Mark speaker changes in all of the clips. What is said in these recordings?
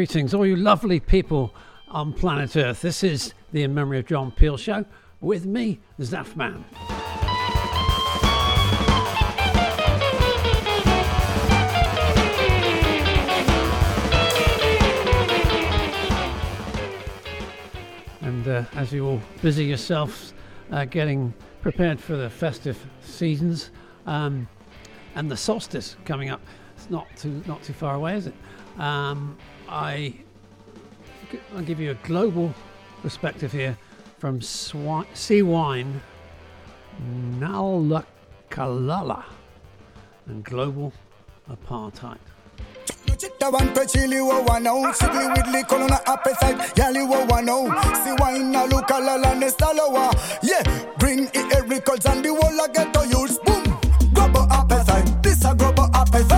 Speaker 1: Greetings, all you lovely people on planet Earth. This is the In Memory of John Peel show with me, Zaffman. And uh, as you all busy yourselves uh, getting prepared for the festive seasons um, and the solstice coming up, it's not too not too far away, is it? Um, I I'll give you a global perspective here from Swi- Sea Wine, Nalakalala, and global apartheid.
Speaker 2: Chitta one pe chili wo wano oh, Sigli widli kono na appetite Yali wo wano oh. Si wine na luka la la nestalowa. Yeah, bring it every and the whole a get to use Boom, global appetite This a global appetite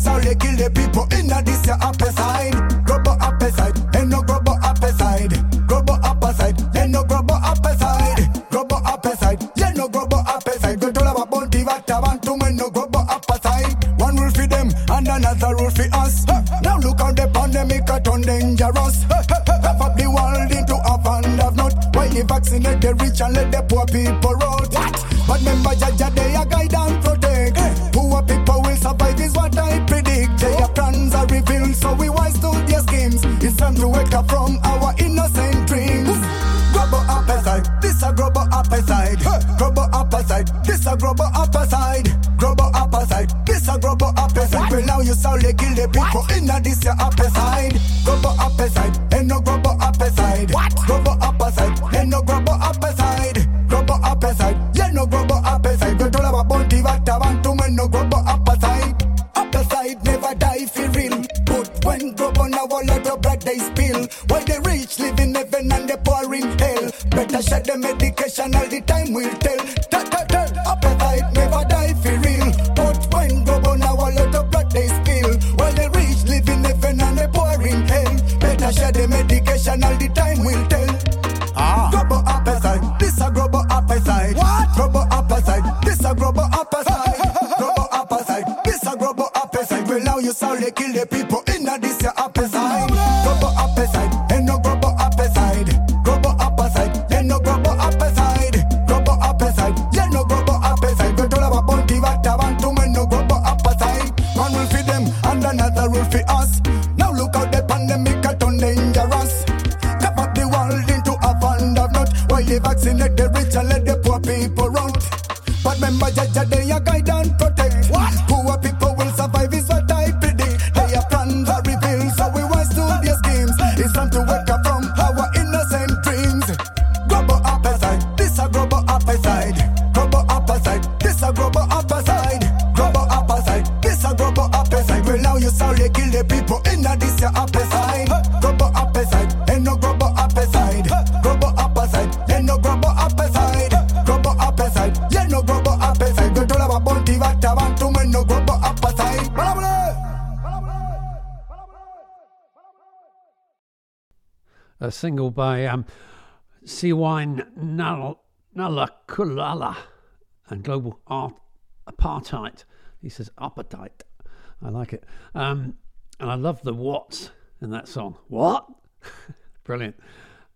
Speaker 2: sorry kill the people in a this your appetite Global appetite Ain't no global appetite Global appetite Ain't no global appetite Global appetite Yeah no global appetite Go to lava bounty Vata want to men no global appetite One rule for them and another rule for us. Now look how the pandemic a turn dangerous. Half up the world into a and have not. While the vaccinate the rich and let the poor people rot? But remember Jaja they a guide to wake up from our innocent dreams. Global appetite, this a global appetite Global appetite, this a global appetite Global appetite, this a global appetite Well now you solely kill the people in this your appetite Global appetite, Share the medication all the time will tell Ta ta ta Appetite never die for real But when global now a lot of blood they spill While the rich live in heaven and the poor in hell Better share the medication all the time will tell Ah. Global appetite, this a global appetite. What? Global appetite, this a global appetite. global appetite, this a global appetite. Well now you solely kill the people in a this your appetite.
Speaker 1: Single by um, Sea Wine Nal- Nalakulala and Global Art Apartheid. He says appetite. I like it. Um, and I love the what's in that song. What? Brilliant.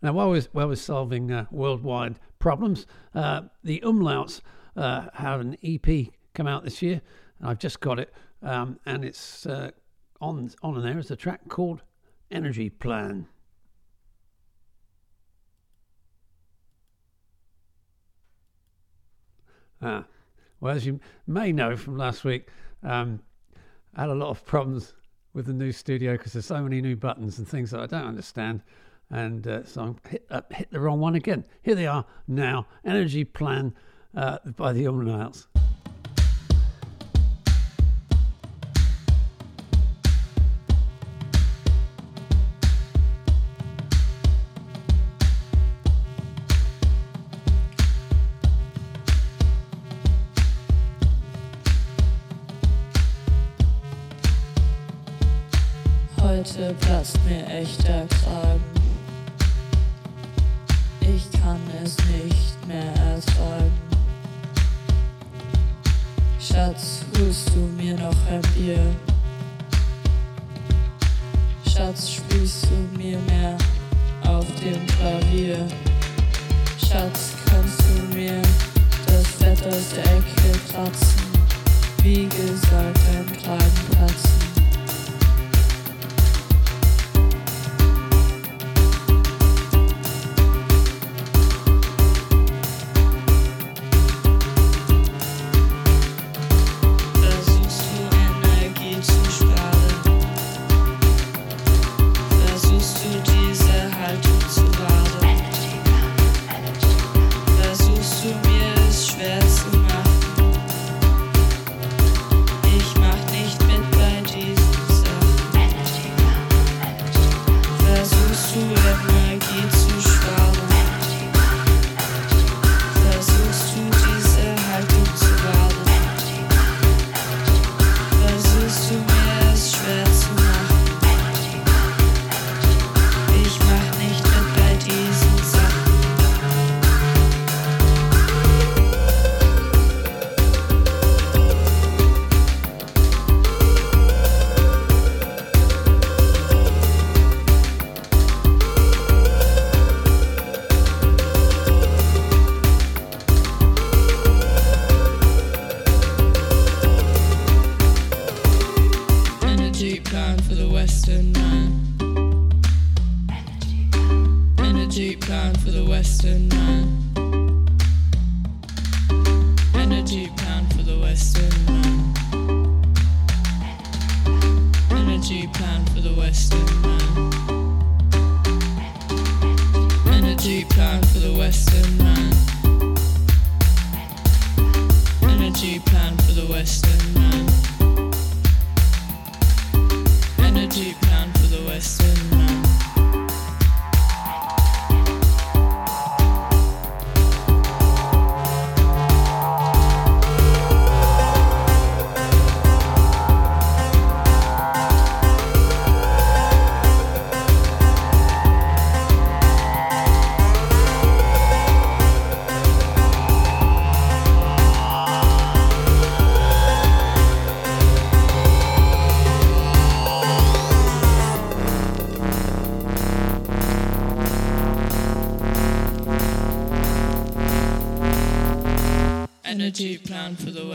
Speaker 1: Now, while we're, while we're solving uh, worldwide problems, uh, the Umlauts uh, have an EP come out this year. And I've just got it. Um, and it's uh, on, on there is a track called Energy Plan. Ah, well, as you may know from last week, um,
Speaker 3: I had a lot of problems with the new studio because there's so many new buttons and things that I don't understand. And uh, so I hit, uh, hit the wrong one again. Here they are now Energy Plan uh, by the Ummernauts.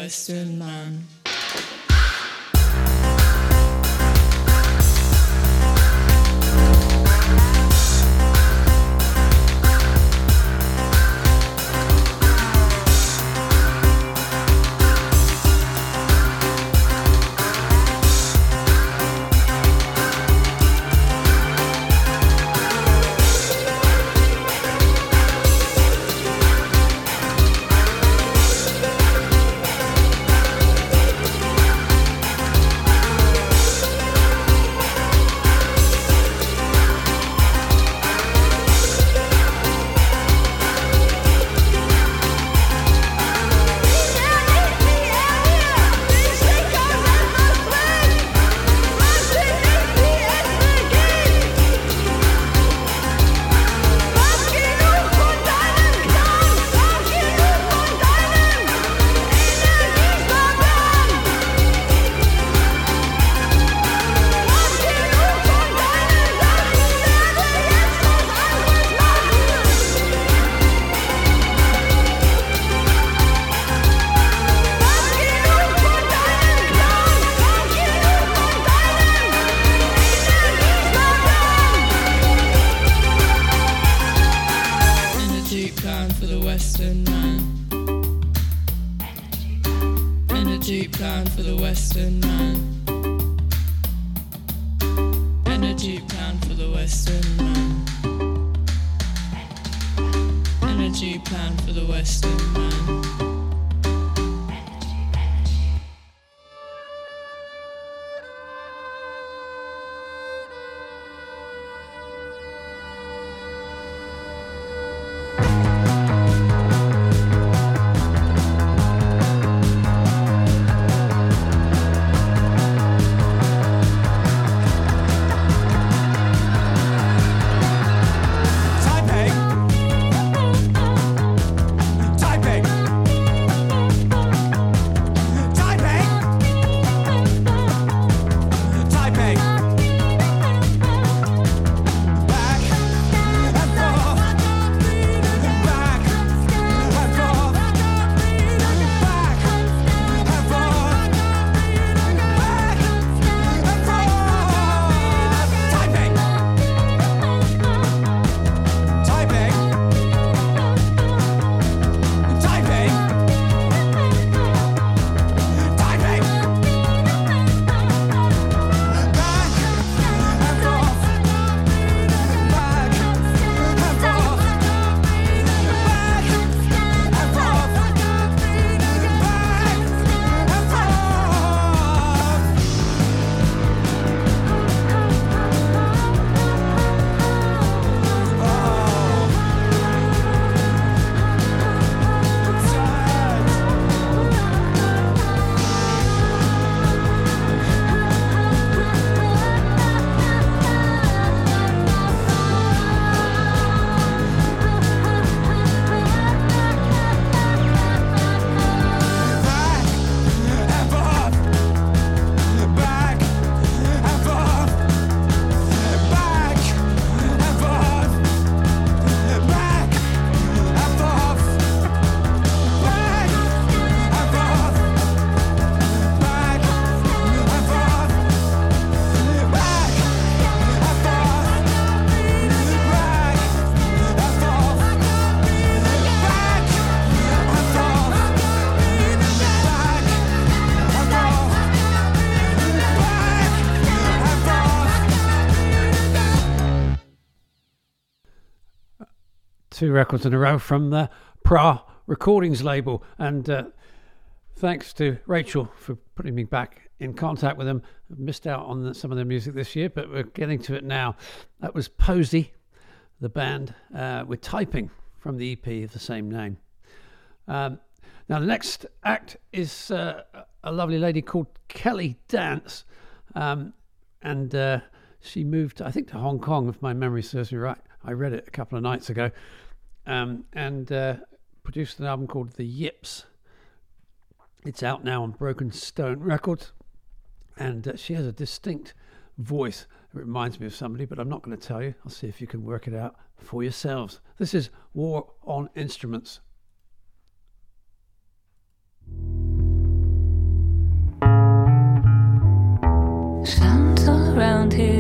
Speaker 4: Plan for the Western man.
Speaker 1: Two records in a row from the Prah Recordings label. And uh, thanks to Rachel for putting me back in contact with them. I've missed out on the, some of their music this year, but we're getting to it now. That was Posey, the band, uh, with Typing from the EP of the same name. Um, now, the next act is uh, a lovely lady called Kelly Dance. Um, and uh, she moved, I think, to Hong Kong, if my memory serves me right. I read it a couple of nights ago um, and uh, produced an album called The Yips. It's out now on Broken Stone Records, and uh, she has a distinct voice. It reminds me of somebody, but I'm not going to tell you. I'll see if you can work it out for yourselves. This is War on Instruments.
Speaker 5: Sounds all around here.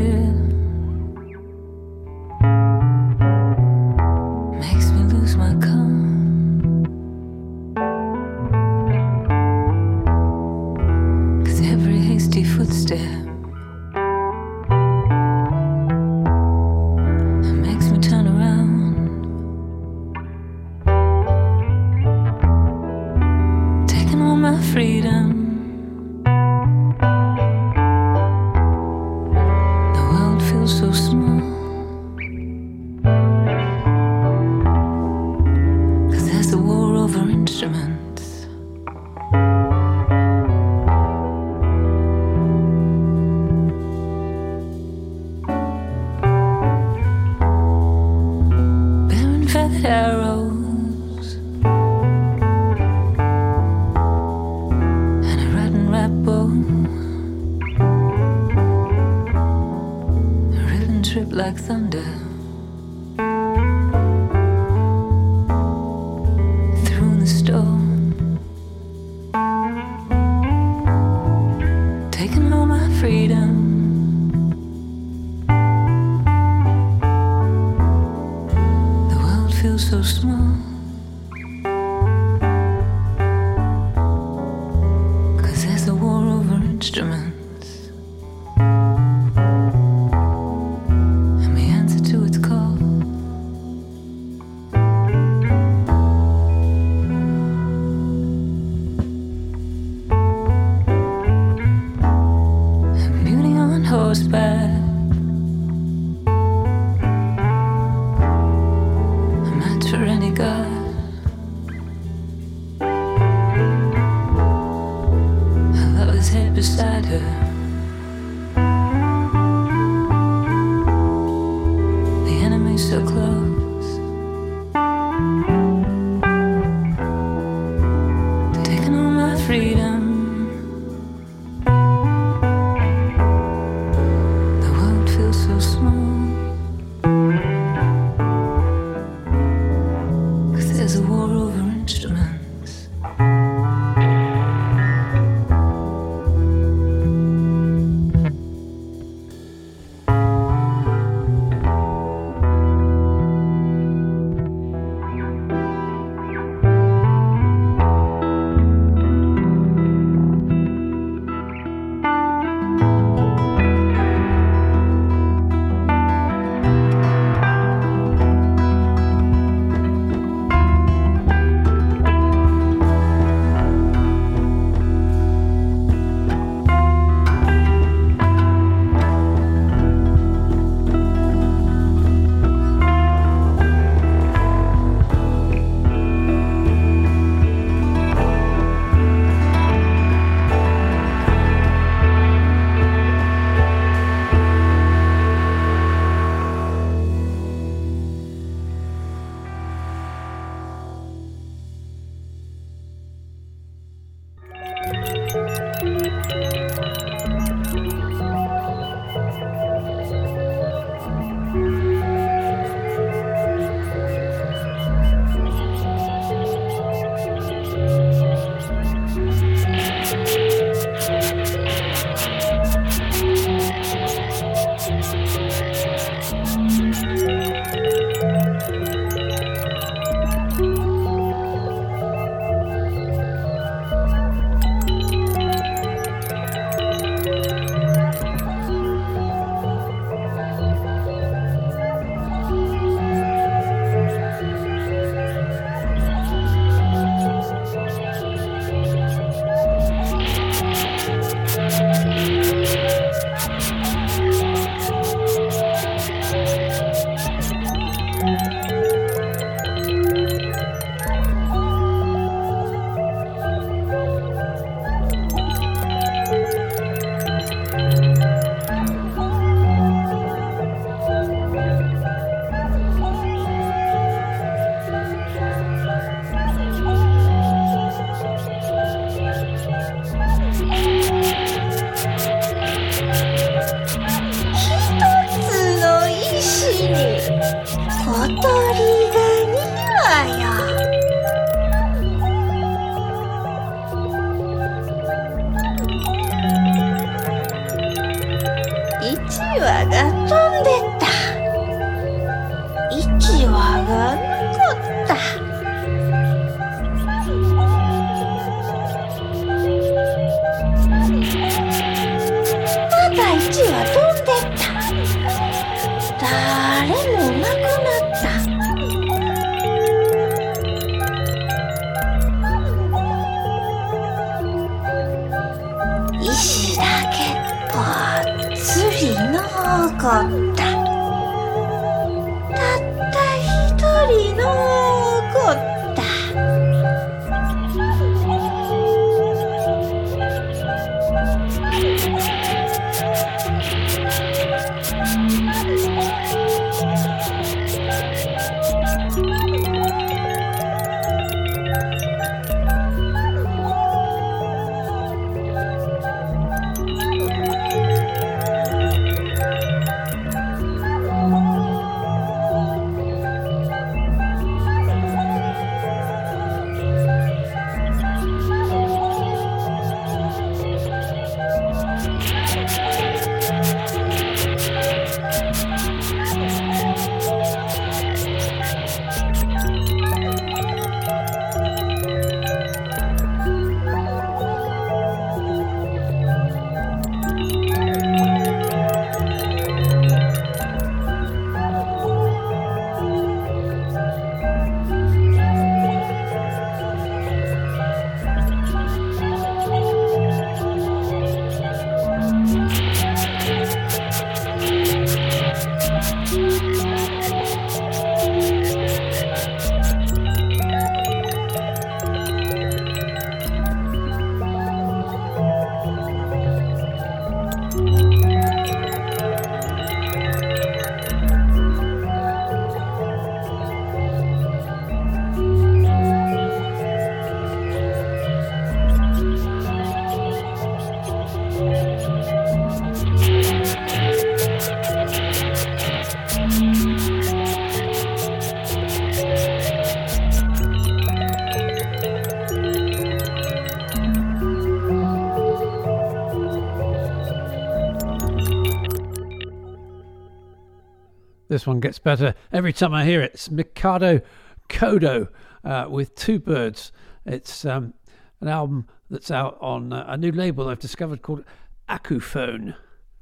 Speaker 1: This one gets better every time I hear it. It's Mikado Kodo uh, with Two Birds. It's um, an album that's out on uh, a new label I've discovered called Akuphone,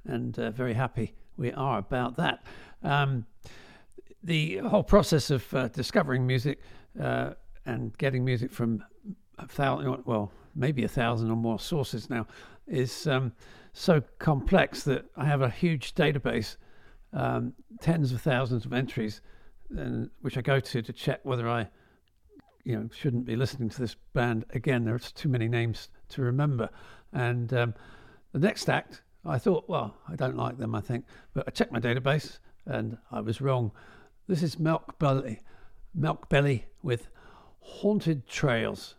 Speaker 1: and uh, very happy we are about that. Um, the whole process of uh, discovering music uh, and getting music from a thousand, well, maybe a thousand or more sources now, is um, so complex that I have a huge database um, tens of thousands of entries, and, which I go to to check whether I, you know, shouldn't be listening to this band again. There's too many names to remember. And um, the next act, I thought, well, I don't like them, I think, but I checked my database and I was wrong. This is Milk Belly, Milk Belly with Haunted Trails.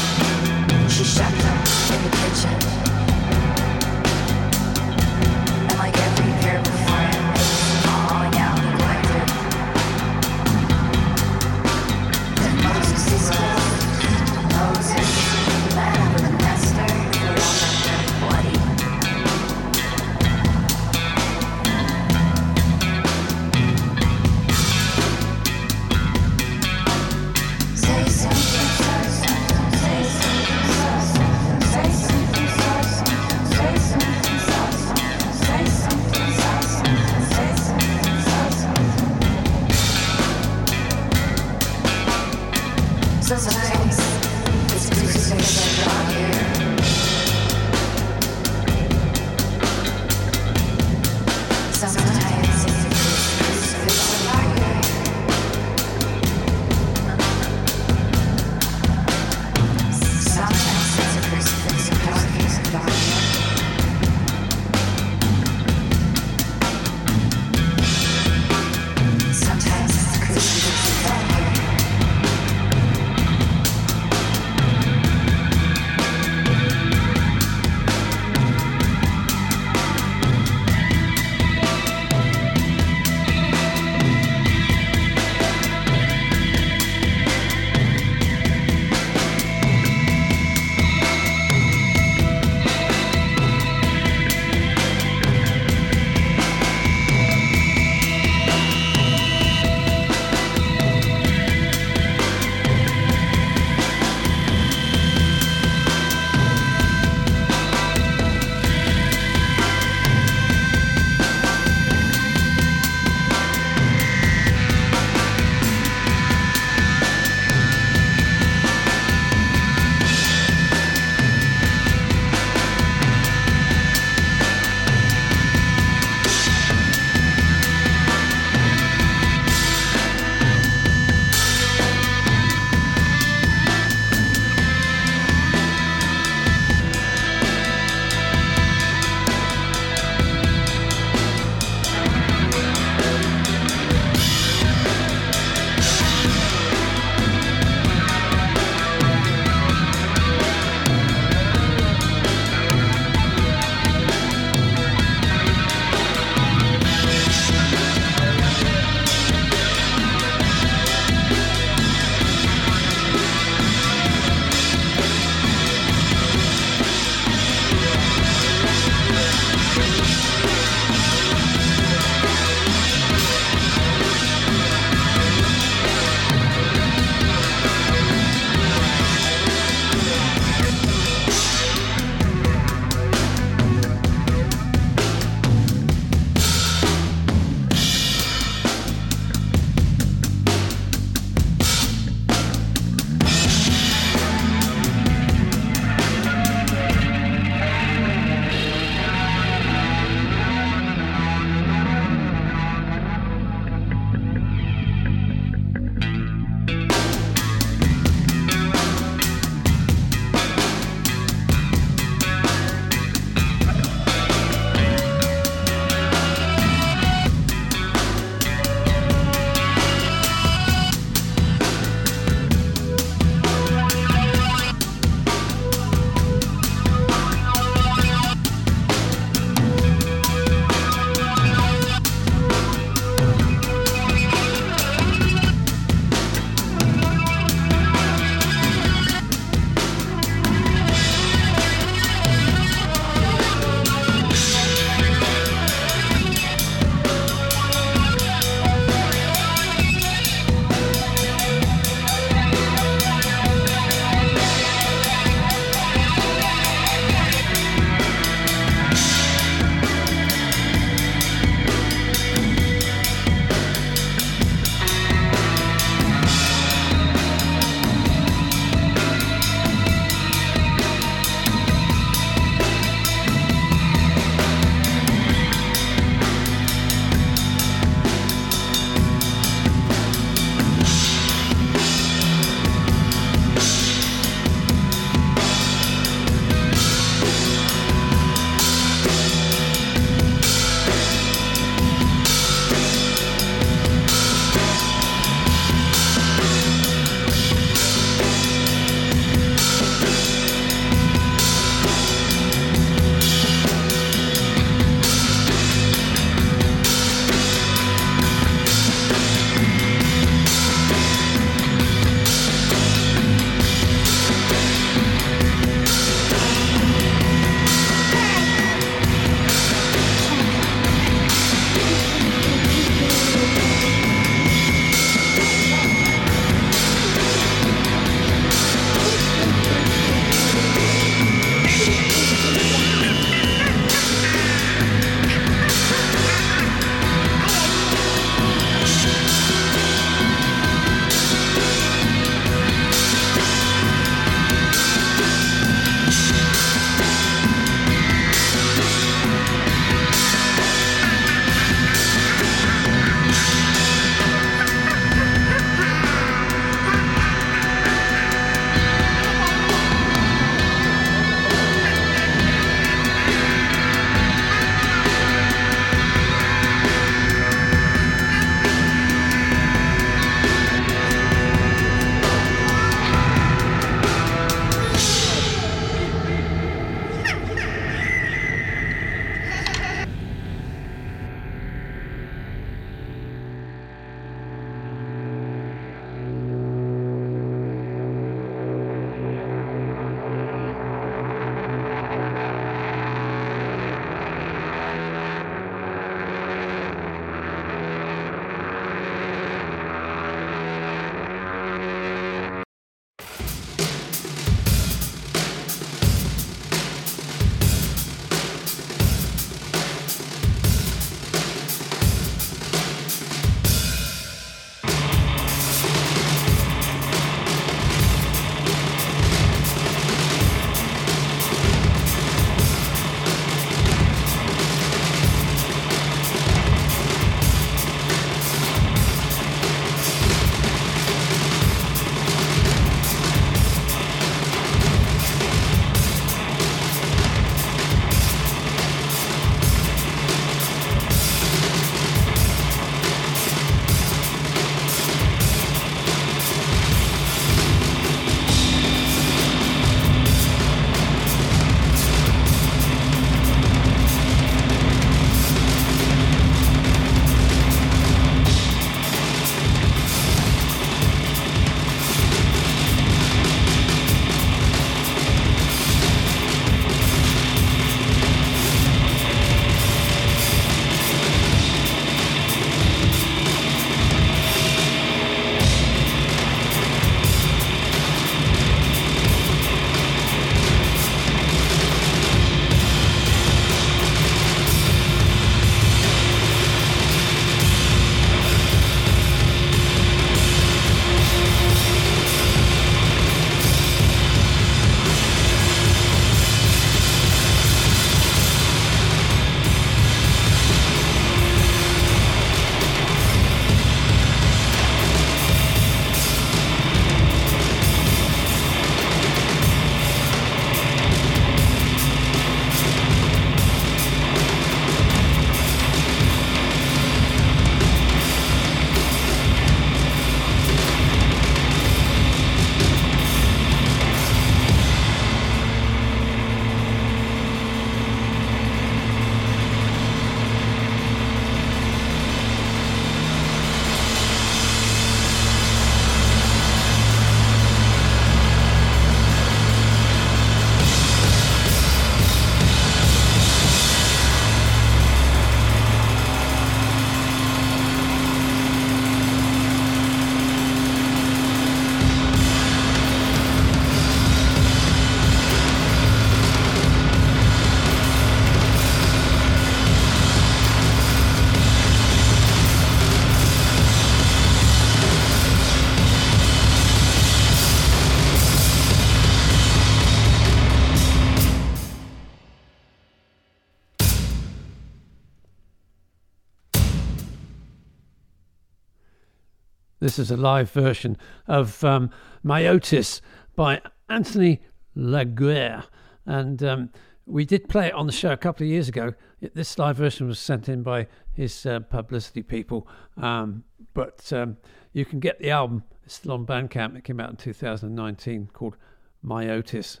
Speaker 1: This is a live version of um, Myotis by Anthony Laguerre. And um, we did play it on the show a couple of years ago. This live version was sent in by his uh, publicity people. Um, but um, you can get the album, it's still on Bandcamp. It came out in 2019 called Myotis.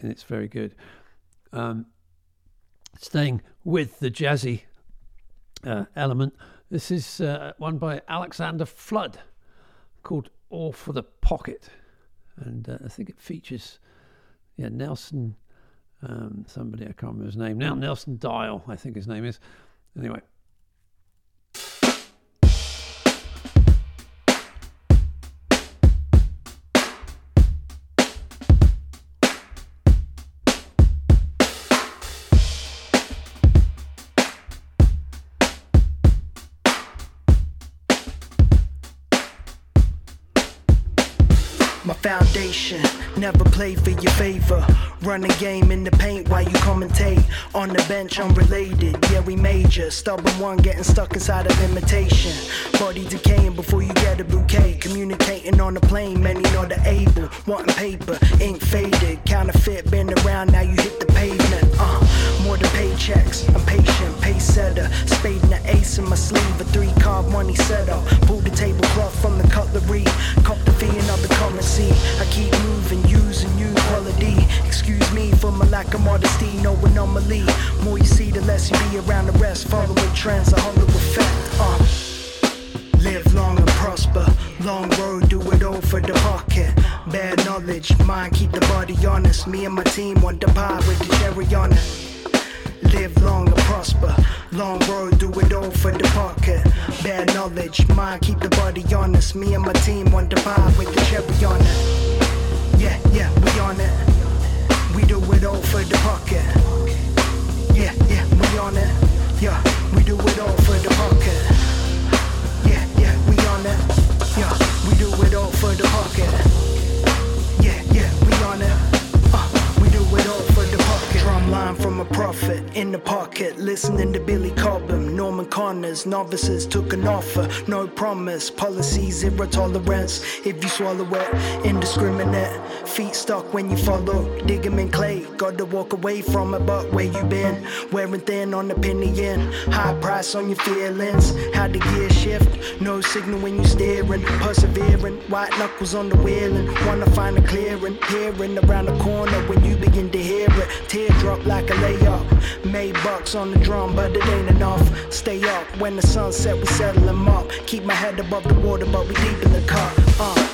Speaker 1: And it's very good. Um, staying with the jazzy uh, element. This is uh, one by Alexander Flood called All for the Pocket. And uh, I think it features yeah, Nelson, um, somebody, I can't remember his name now, Nelson Dial, I think his name is. Anyway.
Speaker 6: Never play for your favor. Run a game in the paint while you commentate. On the bench, unrelated. Yeah, we major. Stubborn one getting stuck inside of imitation. Body decaying before you get a bouquet. Communicating on the plane, many not able. Wanting paper, ink faded. Counterfeit, been around, now you hit the pavement. Uh, more than paychecks. I'm patient, pace setter. Spade and the ace in my sleeve. A three card money setup. Pull the tablecloth from the cutlery. Cop the fee and other currency. I keep moving, using new quality. Excuse me for my lack of modesty, no anomaly. More you see, the less you be around the rest. Following trends, a hollow effect. Uh. Live long and prosper. Long road, do it all for the pocket. Bad knowledge, mind keep the body honest. Me and my team want the pie with the cherry on it. Live long and prosper. Long road, do it all for the pocket. Bad knowledge, mind keep the body honest. Me and my team want the pie with the cherry on it. Yeah, yeah, we on it. We do it all for the pocket. Yeah, yeah, we on it. Yeah, we do it all for the pocket. Yeah, yeah, we on it. Yeah, we do it all for the pocket. A prophet in the pocket. Listening to Billy Cobham, Norman Connors. Novices took an offer, no promise. Policy zero tolerance. If you swallow it, indiscriminate. Feet stuck when you follow. Dig 'em in clay. Gotta walk away from it, but where you been? Wearing thin on the penny in. High price on your feelings. How the gear shift. No signal when you staring, Persevering. White knuckles on the wheeling. Wanna find a clearing. Hearing around the corner when you begin to hear it. Teardrop like a layup. Made bucks on the drum, but it ain't enough. Stay up when the sun set, we settle 'em up. Keep my head above the water, but we deep in the cup. Uh.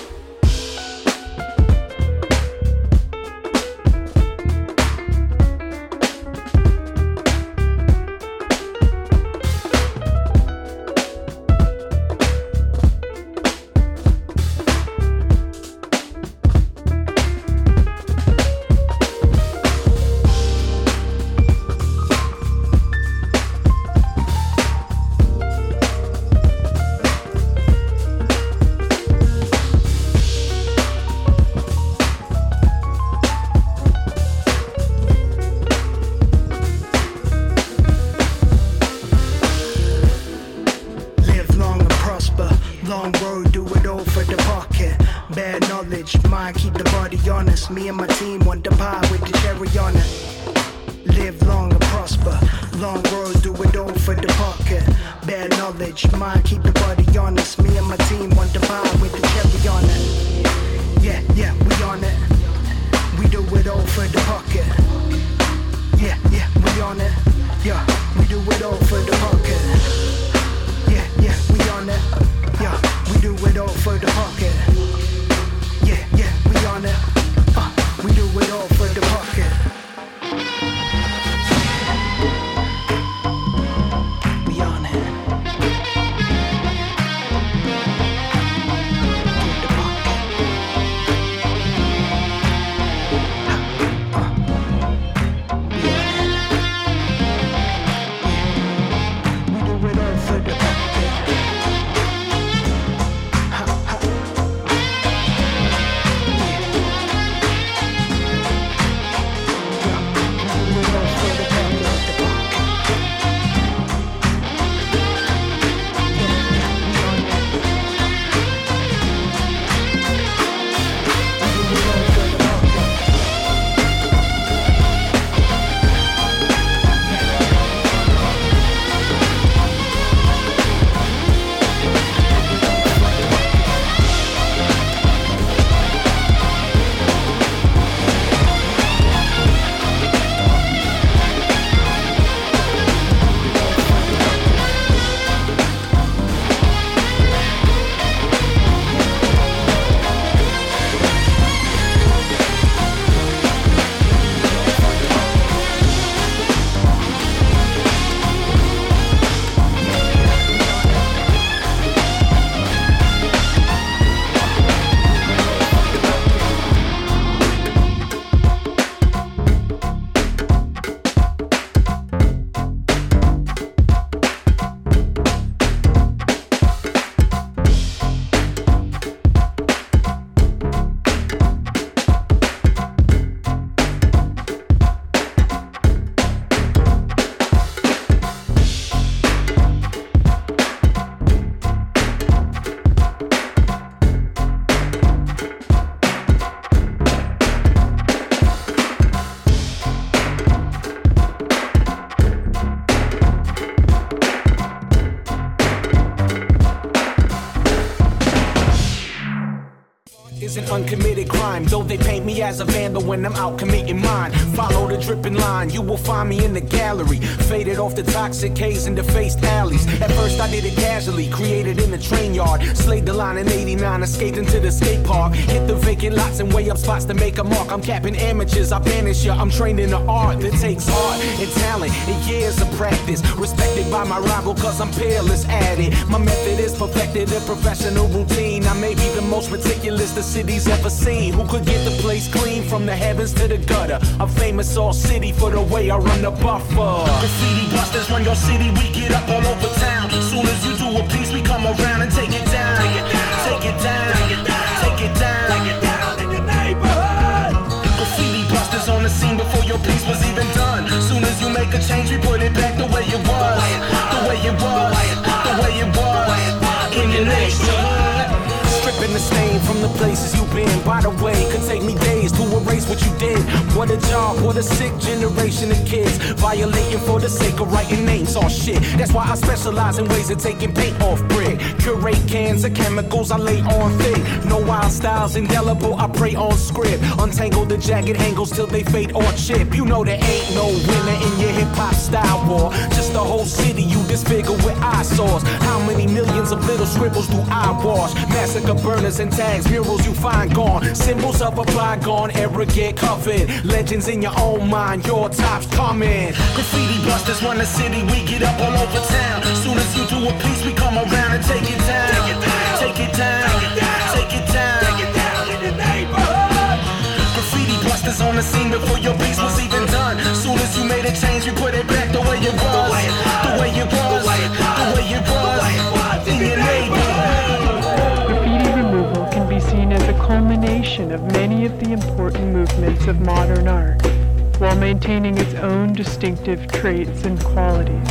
Speaker 7: An uncommitted crime. Though they paint me as a vandal when I'm out committing mine. Follow the dripping line, you will find me in the gallery. Faded off the toxic haze in the defaced alleys. At first I did it casually, created in the train yard. Slayed the line in 89, escaped into the skate park. Hit the vacant lots and way up spots to make a mark. I'm capping amateurs, I banish ya. I'm trained in the art that takes heart and talent and years of practice. Respected by my rival cause I'm peerless at it. My method is perfected in professional routine. I may be the most meticulous the city's ever seen. Who could get the place clean from the heavens to the gutter? I'm famous all city for the way I run the buffer. Graffiti busters run your city, we get up all over town. Soon as you do a piece, we come around and take it down. Take it down, take it down, take it down, take it down, take it down in your neighborhood. Graffiti busters on the scene before your piece was even done. Soon as you make a change, we put it back the way it was. The way it was, the way it was. In your neighborhood. The stain from the places you've been. By the way, could take me days to erase what you did. What a job, what a sick generation of kids. Violating for the sake of writing names on shit. That's why I specialize in ways of taking paint off brick. Curate cans of chemicals I lay on thick. No wild styles, indelible, I pray on script. Untangle the jagged angles till they fade or chip. You know there ain't no winner in your hip hop style war. Just the whole city you disfigure with eyesores. How many millions of little scribbles do I wash? Massacre burners and tags, murals you find gone. Symbols of a bygone era get covered. Legends in your own mind, your top's coming. Graffiti busters run the city, we get up all over town. Soon as you do a piece, we come around and take it down. Take it down, take it down, take it down, it in the neighborhood. Graffiti busters on the scene before your piece was even done. Soon as you made a change, we put it back the way it was. The way it was, the way it was,
Speaker 8: of many of the important movements of modern art, while maintaining its own distinctive traits and qualities.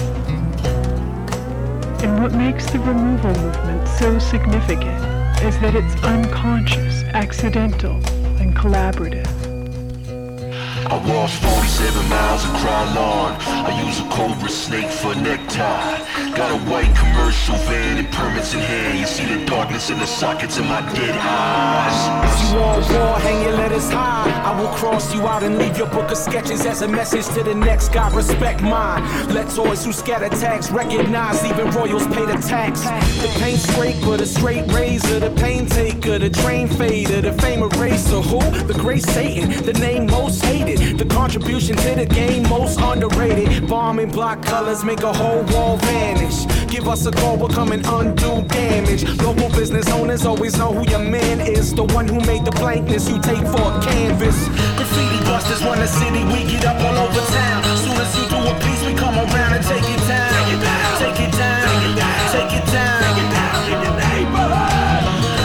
Speaker 8: And what makes the removal movement so significant is that it's unconscious, accidental, and collaborative.
Speaker 9: I walk 47 miles and crawl on. I use a cobra snake for a necktie. Got a white commercial van and permits in hand. You see the darkness in the sockets of my dead eyes.
Speaker 7: If You on war, hang your letters high. I will cross you out and leave your book of sketches as a message to the next guy. Respect mine. Let toys who scatter tags recognize even royals pay the tax. The paint scraper, the straight razor, the pain taker, the train fader, the fame eraser. Who? The great Satan, the name most hated. The contribution to the game most underrated. Bombing block colors make a whole wall vanish. Give us a call, we're coming undo damage. Local business owners always know who your man is. The one who made the blankness you take for a canvas. Graffiti busters run the city, we get up all over town. Soon as you do a piece, we come around and take it down. Take it down, take it down, take it down, take it down.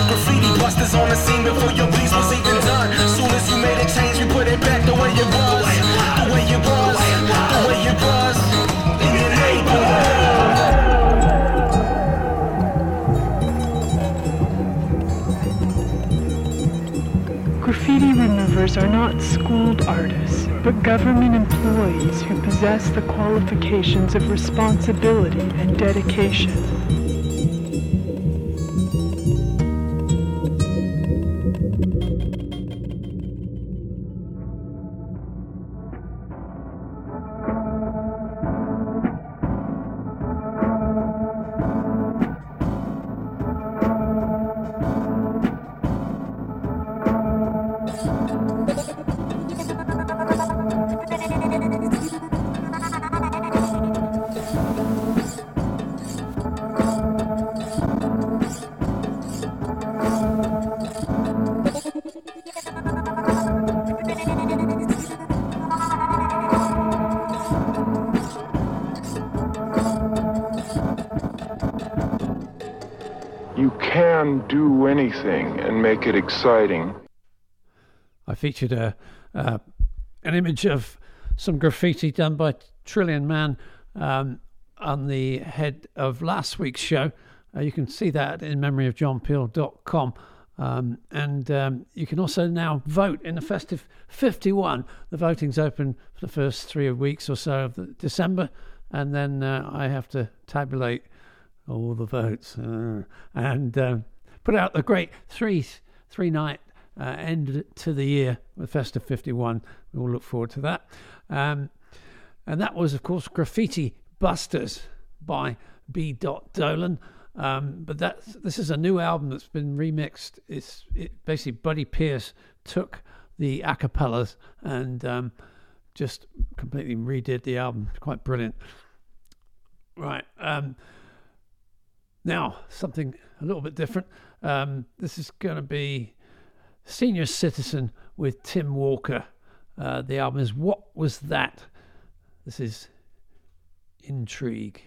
Speaker 7: Graffiti busters on the scene before your
Speaker 8: Graffiti removers are not schooled artists, but government employees who possess the qualifications of responsibility and dedication.
Speaker 10: Make it exciting.
Speaker 1: I featured a uh, an image of some graffiti done by Trillion Man um, on the head of last week's show. Uh, you can see that in memoryofjohnpeel.com. Um, and um, you can also now vote in the festive 51. The voting's open for the first three weeks or so of December, and then uh, I have to tabulate all the votes uh, and um, put out the great three three night uh, end to the year with Festive 51. We all look forward to that. Um, and that was, of course, Graffiti Busters by B. Dot Dolan. Um, but that this is a new album that's been remixed. It's it, basically Buddy Peace took the acapellas and um, just completely redid the album. Quite brilliant. Right. Um, now, something a little bit different. Um, this is going to be Senior Citizen with Tim Walker. Uh, the album is What Was That? This is Intrigue.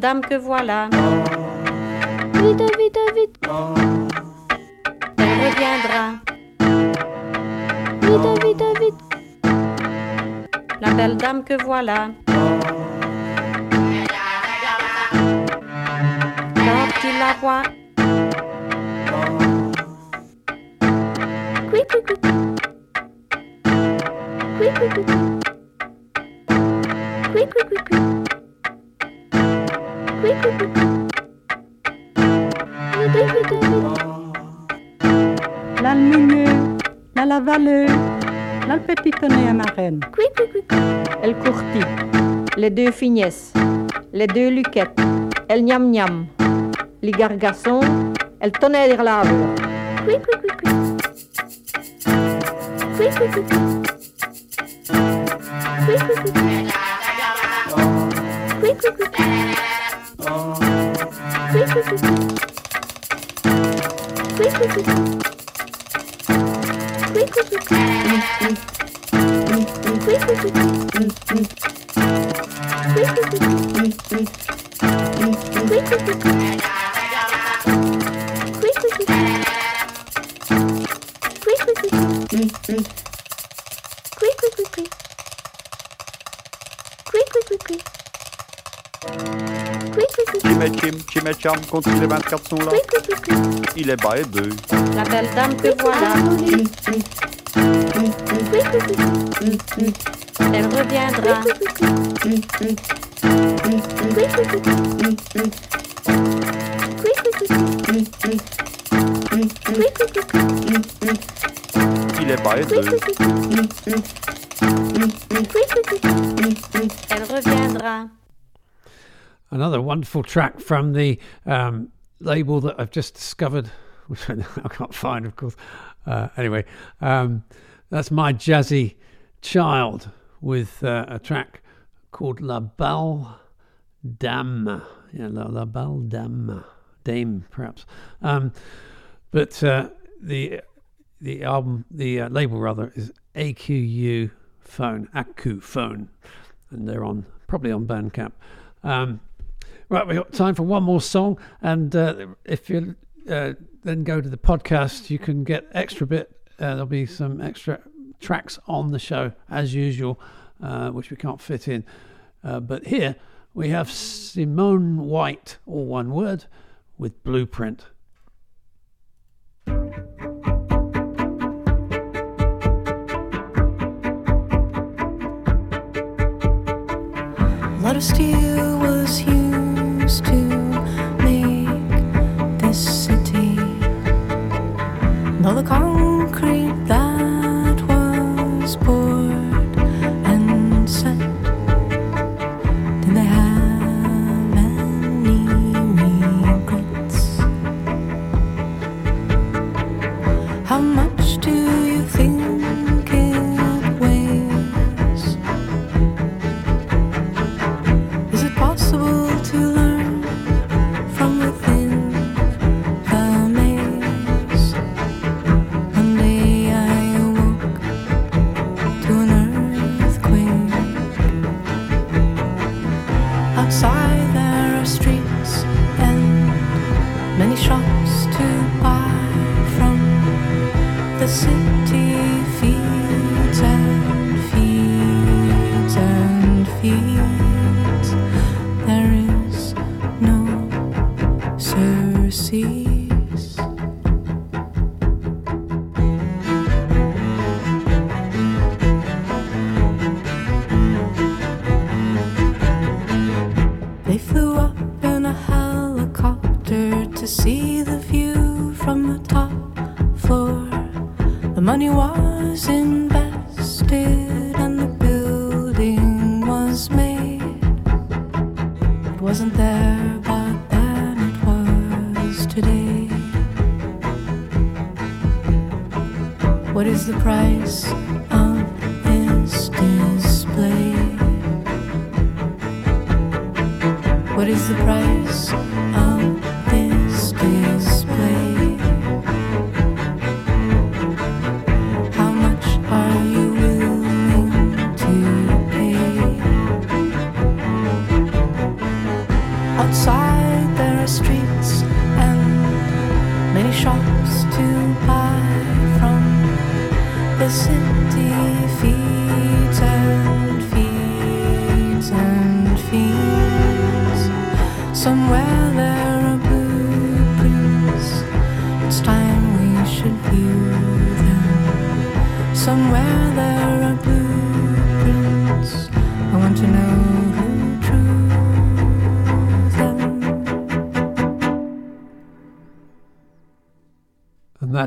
Speaker 11: Dame que voilà.
Speaker 12: Vite, vite, vite.
Speaker 11: Elle reviendra.
Speaker 12: Vite, vite, vite.
Speaker 11: La belle dame que voilà. Quand il la
Speaker 12: Quick, quick, quick. Quick, quick, quick. Quick,
Speaker 13: la vallée, là le petit tonnet à
Speaker 12: quick, quick.
Speaker 11: elle courtit. Les deux finesses, les deux luquettes, elle gnam gnam. Les gargassons, elle tenait des laves.
Speaker 12: Quick, quick,
Speaker 14: carme compte les 20 cartes sont là. Il est bas et deux.
Speaker 11: La belle dame que voilà. Elle reviendra.
Speaker 14: Il est bas et deux.
Speaker 1: Wonderful track from the um, label that I've just discovered, which I can't find, of course. Uh, anyway, um, that's My Jazzy Child with uh, a track called La Belle Dame. Yeah, La, La Balle Dame. Dame, perhaps. Um, but uh, the the album, the uh, label rather, is AQU Phone, AQ Phone, and they're on probably on Bandcamp. Um, right, we've got time for one more song, and uh, if you uh, then go to the podcast, you can get extra bit. Uh, there'll be some extra tracks on the show as usual, uh, which we can't fit in. Uh, but here we have Simone White, all one word, with Blueprint.
Speaker 5: Steel was used Though the concrete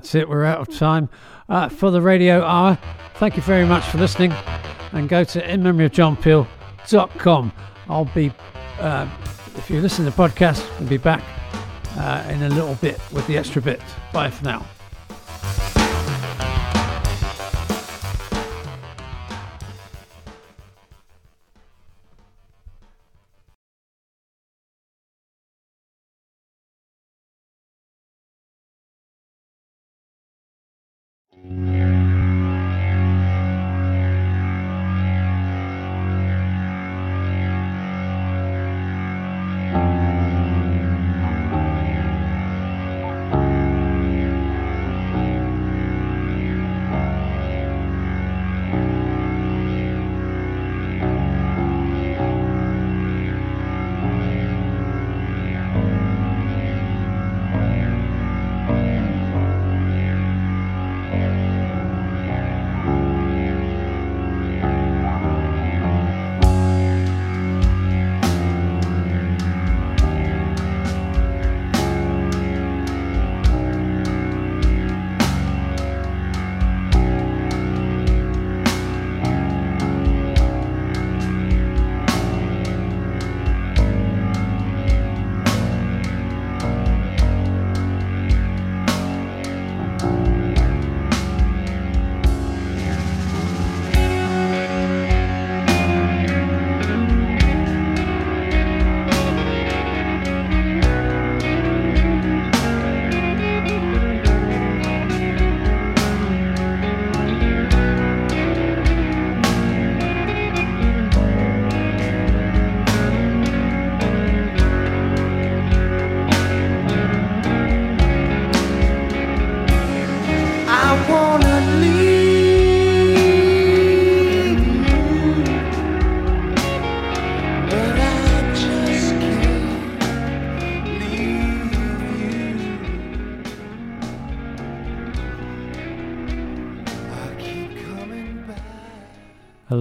Speaker 1: that's it. We're out of time uh, for the radio hour. Thank you very much for listening. And go to inmemoryofjohnpeel.com. I'll be, uh, if you listen to the podcast, I'll be back uh, in a little bit with the extra bit. Bye for now.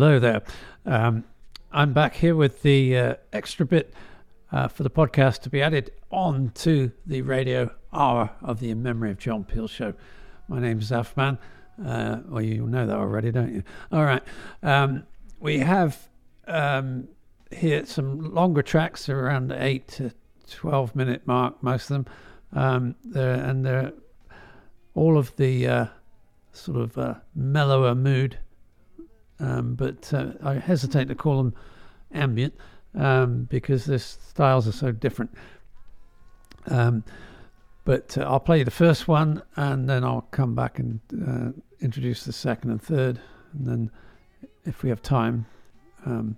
Speaker 1: Hello there. Um, I'm back here with the uh, extra bit uh, for the podcast to be added on to the radio hour of the In Memory of John Peel show. My name's Zafman. Uh, well, you know that already, don't you? All right. Um, we have um, here some longer tracks, around the 8 to 12 minute mark, most of them. Um, they're, and they're all of the uh, sort of uh, mellower mood um, but uh, I hesitate to call them ambient um, because their styles are so different. Um, but uh, I'll play the first one and then I'll come back and uh, introduce the second and third. And then, if we have time, um,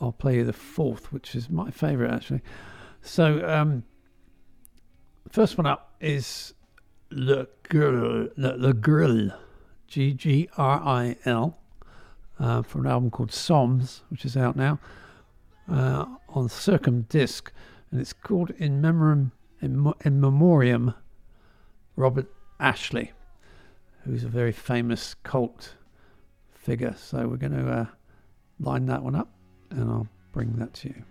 Speaker 1: I'll play the fourth, which is my favorite actually. So, um, first one up is Le Gril, Le, Le Gril, G G R I L uh, from an album called Soms, which is out now uh, on Circum Disc, and it's called In Memoriam, in, in Memoriam Robert Ashley, who's a very famous cult figure. So we're going to uh, line that one up, and I'll bring that to you.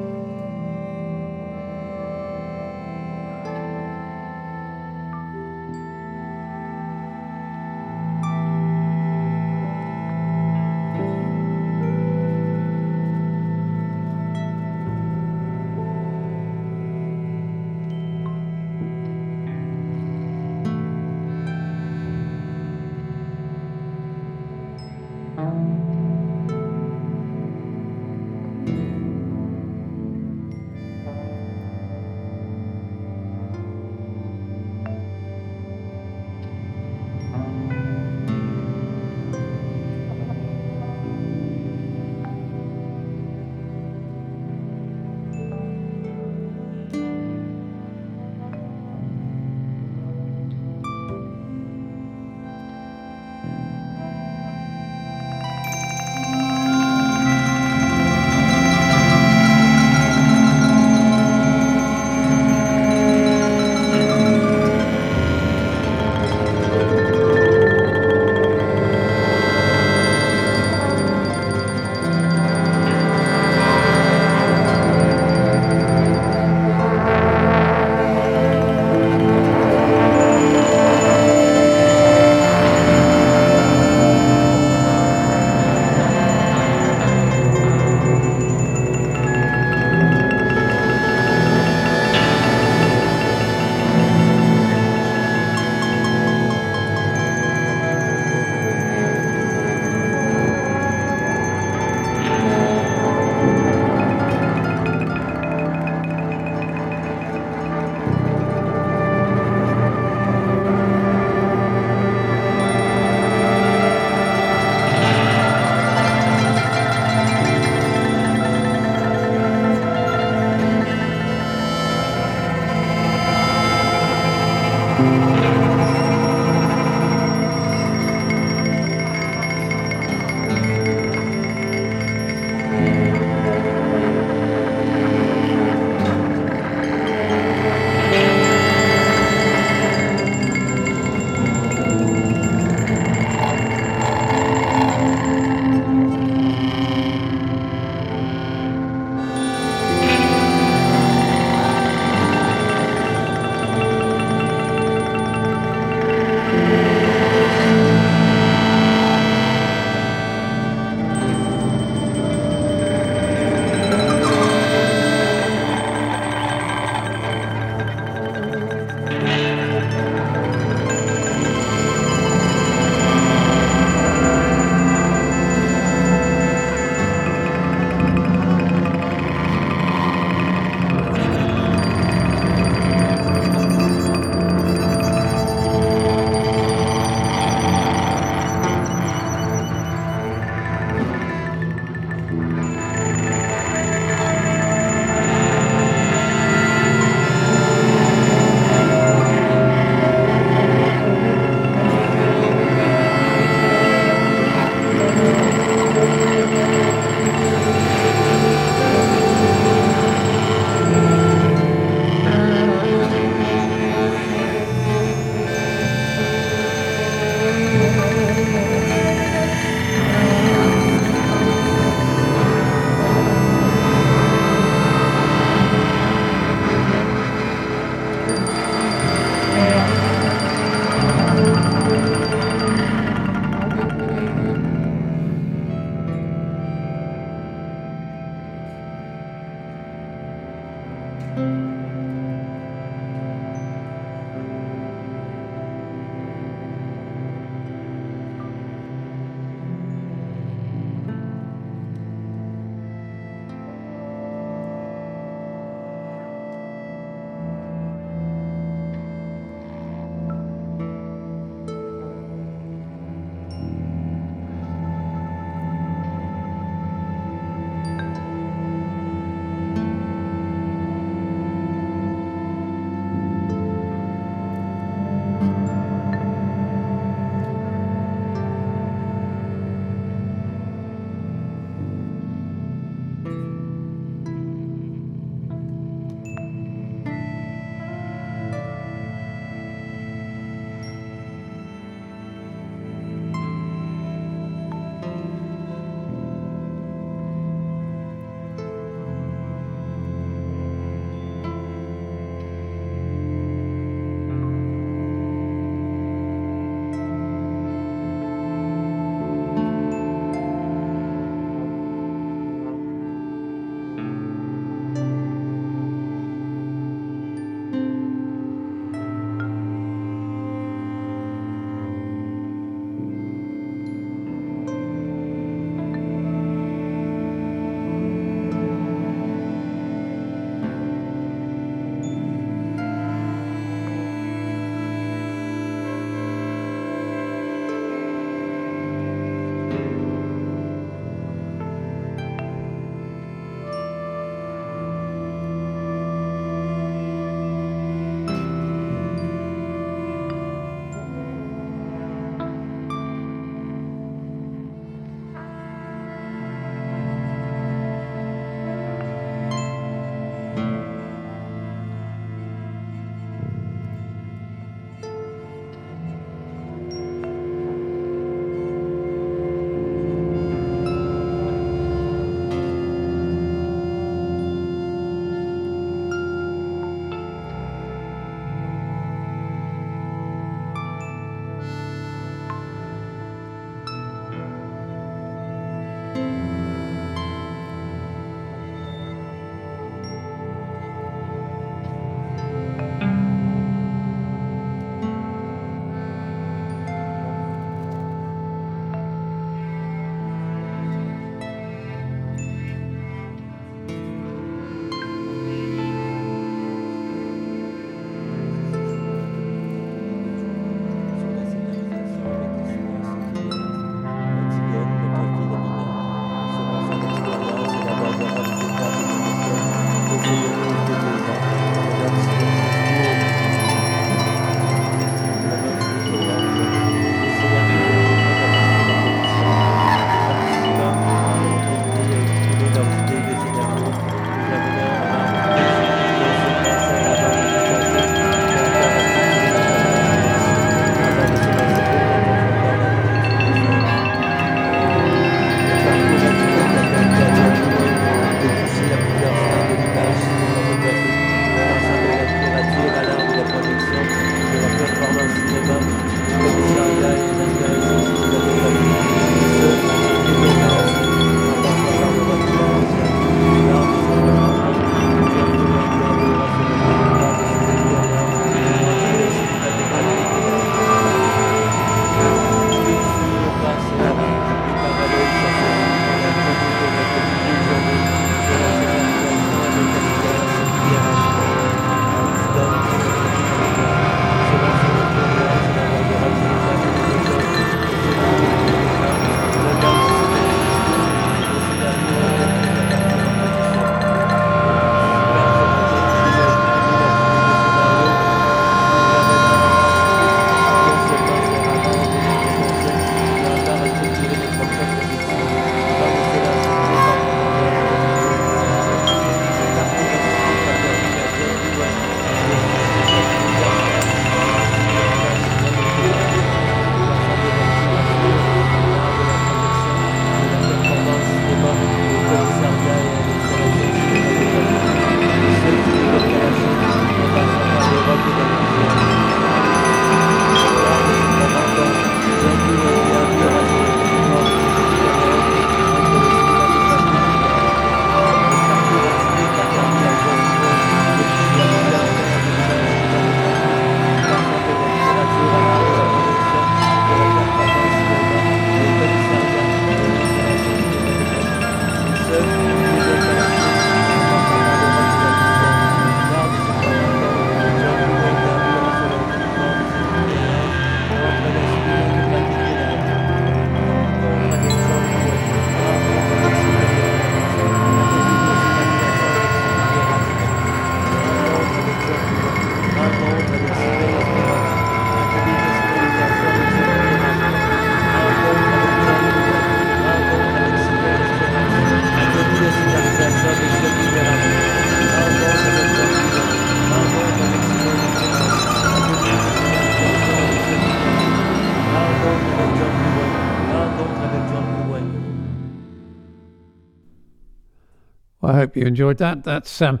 Speaker 1: Hope you enjoyed that. That's um,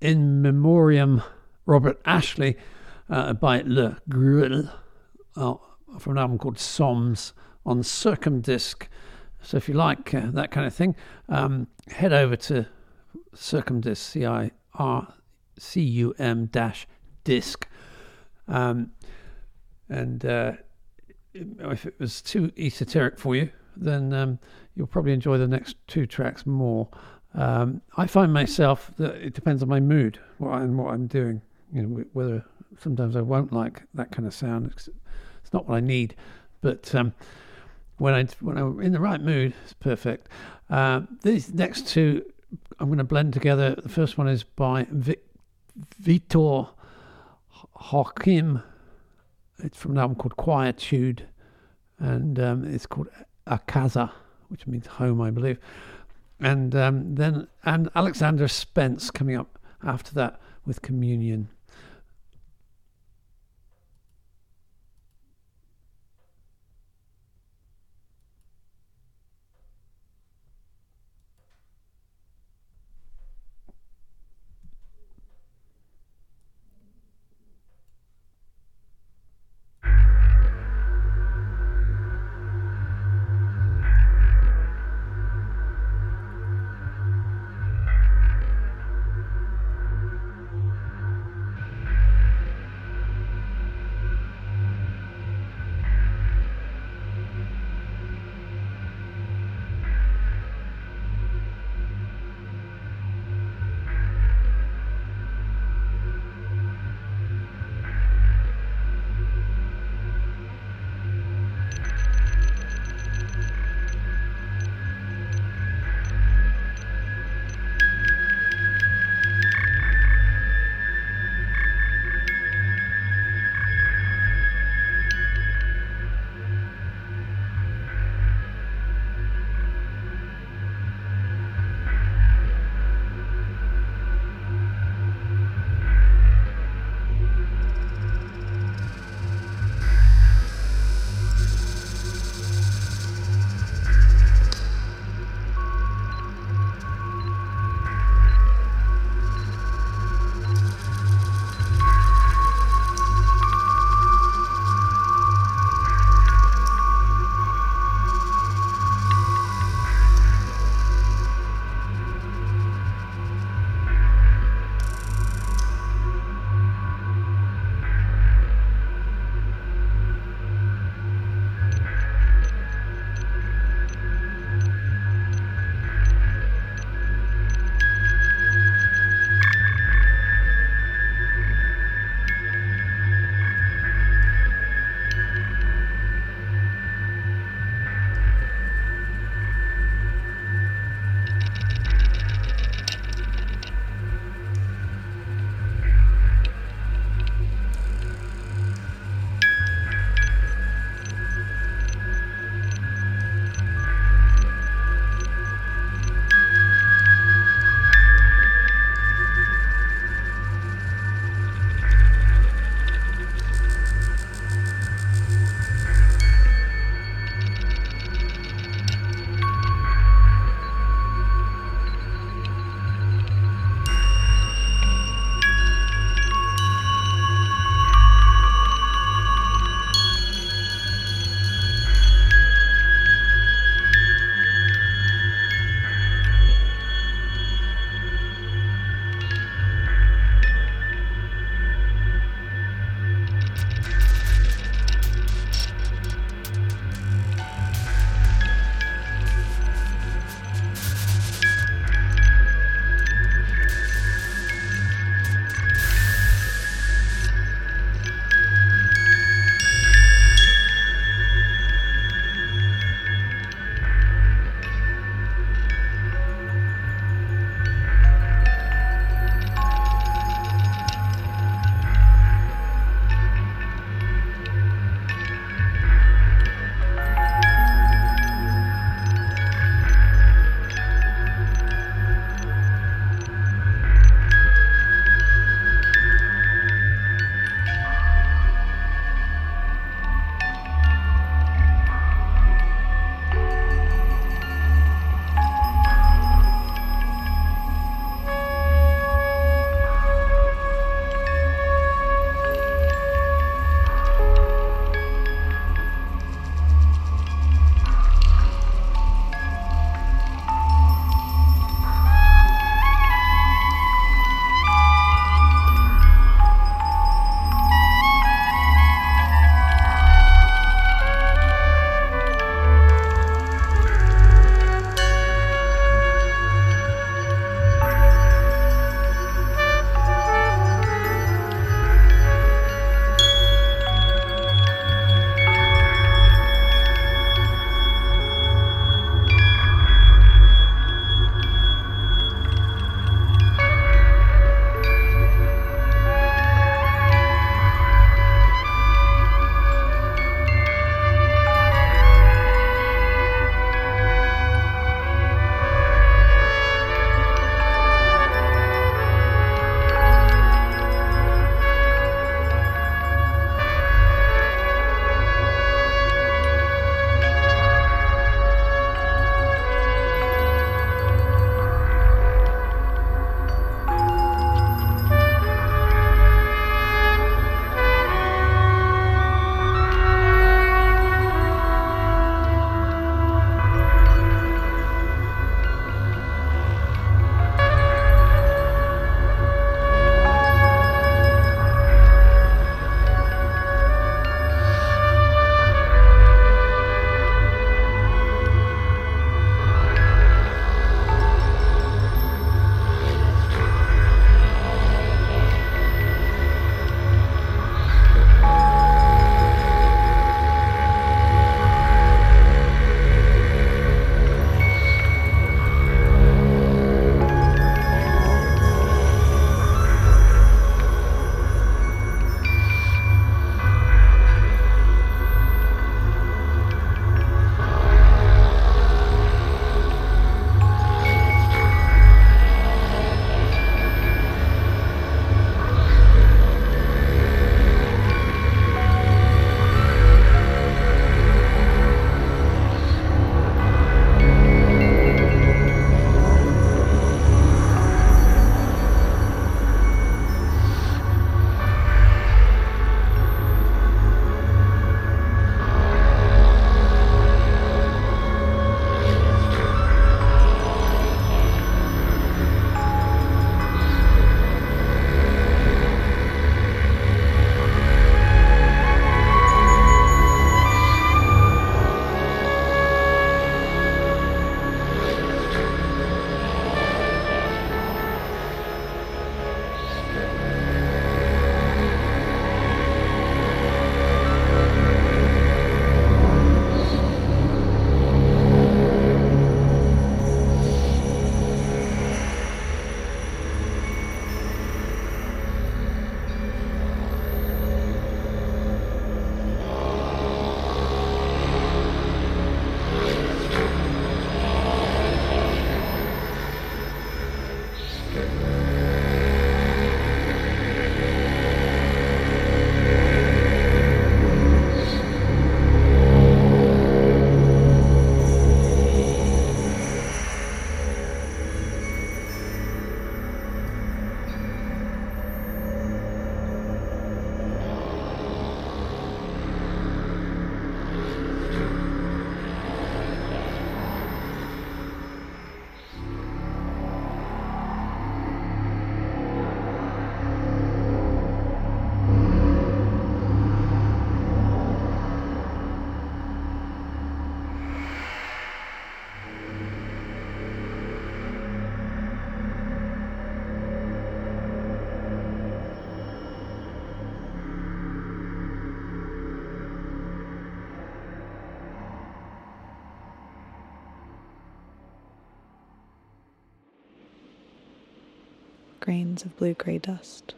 Speaker 1: in memoriam Robert Ashley uh, by Le Gril uh, from an album called Soms on Circumdisc. So if you like uh, that kind of thing, um, head over to Circumdisc, C I R C U M dash disc. Um, and uh, if it was too esoteric for you, then um, you'll probably enjoy the next two tracks more. Um, I find myself that it depends on my mood and what I'm doing. You know, whether sometimes I won't like that kind of sound. It's, it's not what I need, but um, when I when I'm in the right mood, it's perfect. Uh, these next two I'm going to blend together. The first one is by Vic, Vitor Hakim. It's from an album called Quietude, and um, it's called Akaza, which means home, I believe. And um, then and Alexander Spence coming up after that with Communion.
Speaker 15: Grains of blue gray dust.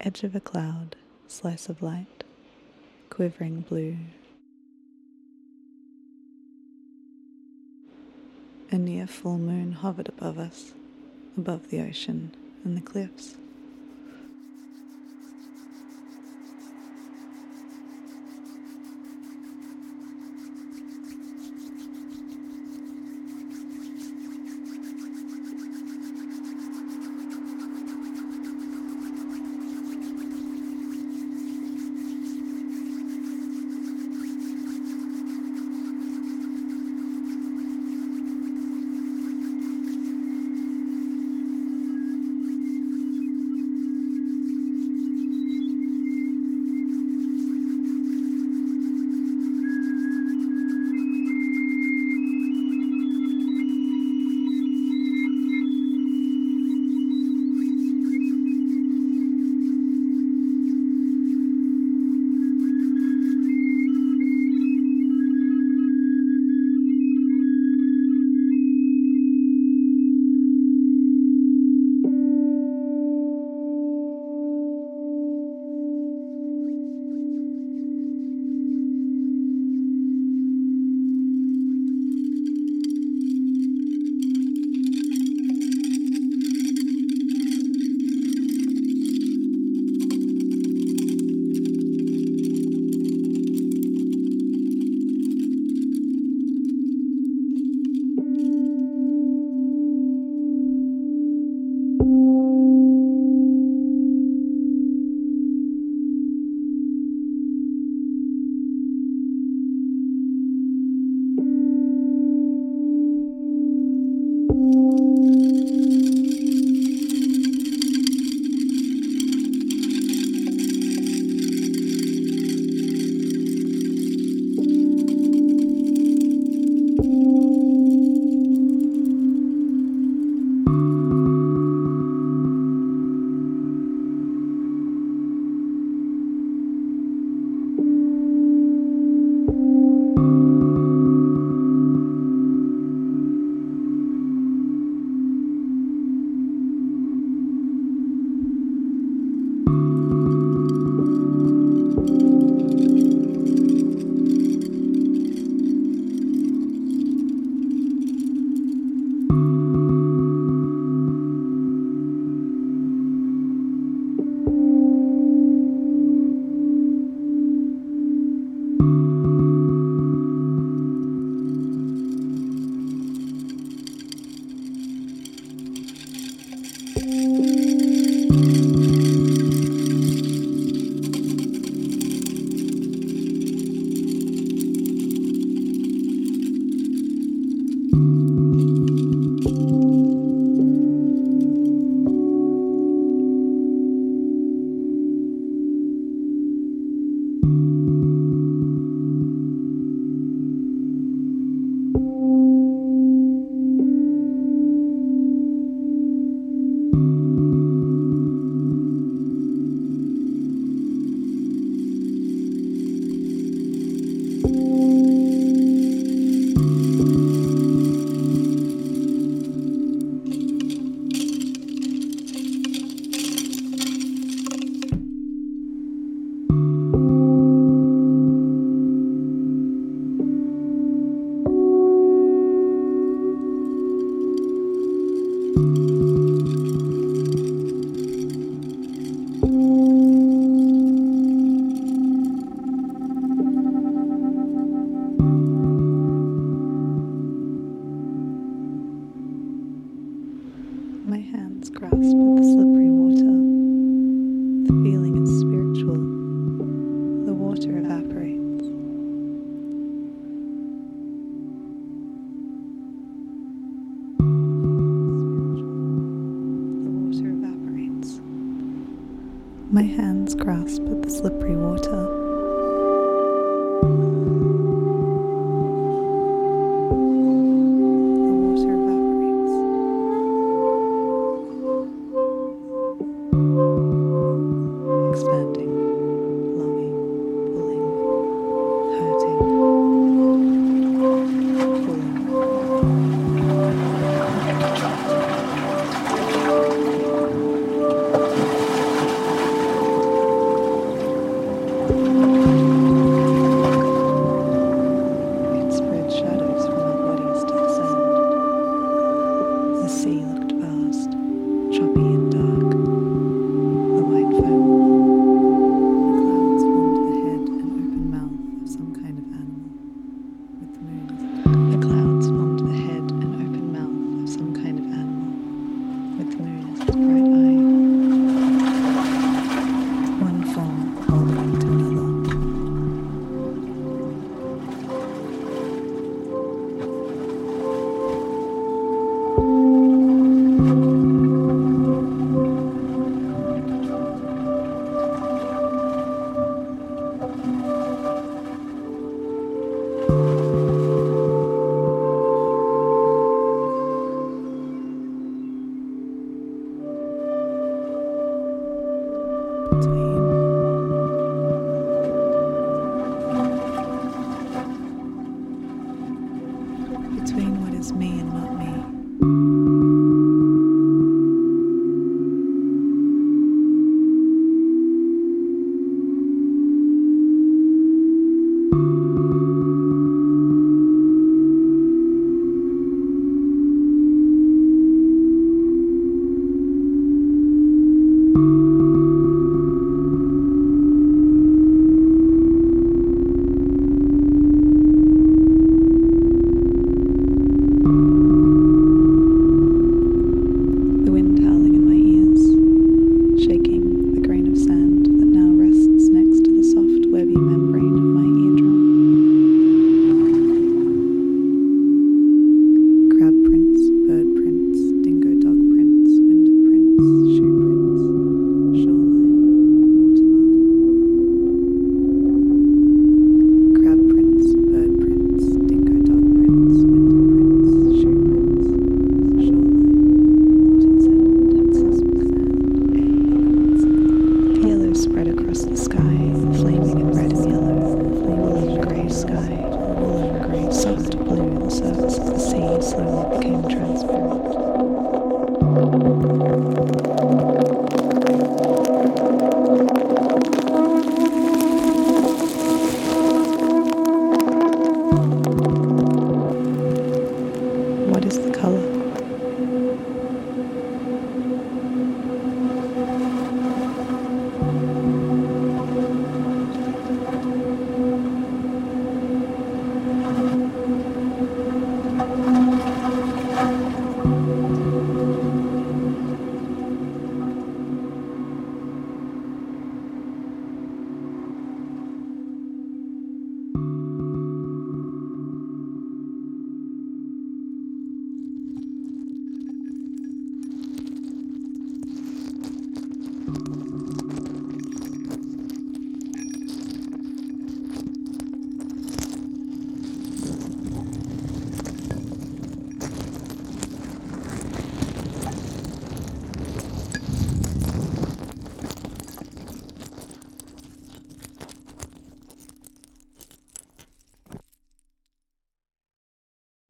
Speaker 15: Edge of a cloud, slice of light, quivering blue. A near full moon hovered above us, above the ocean and the cliffs.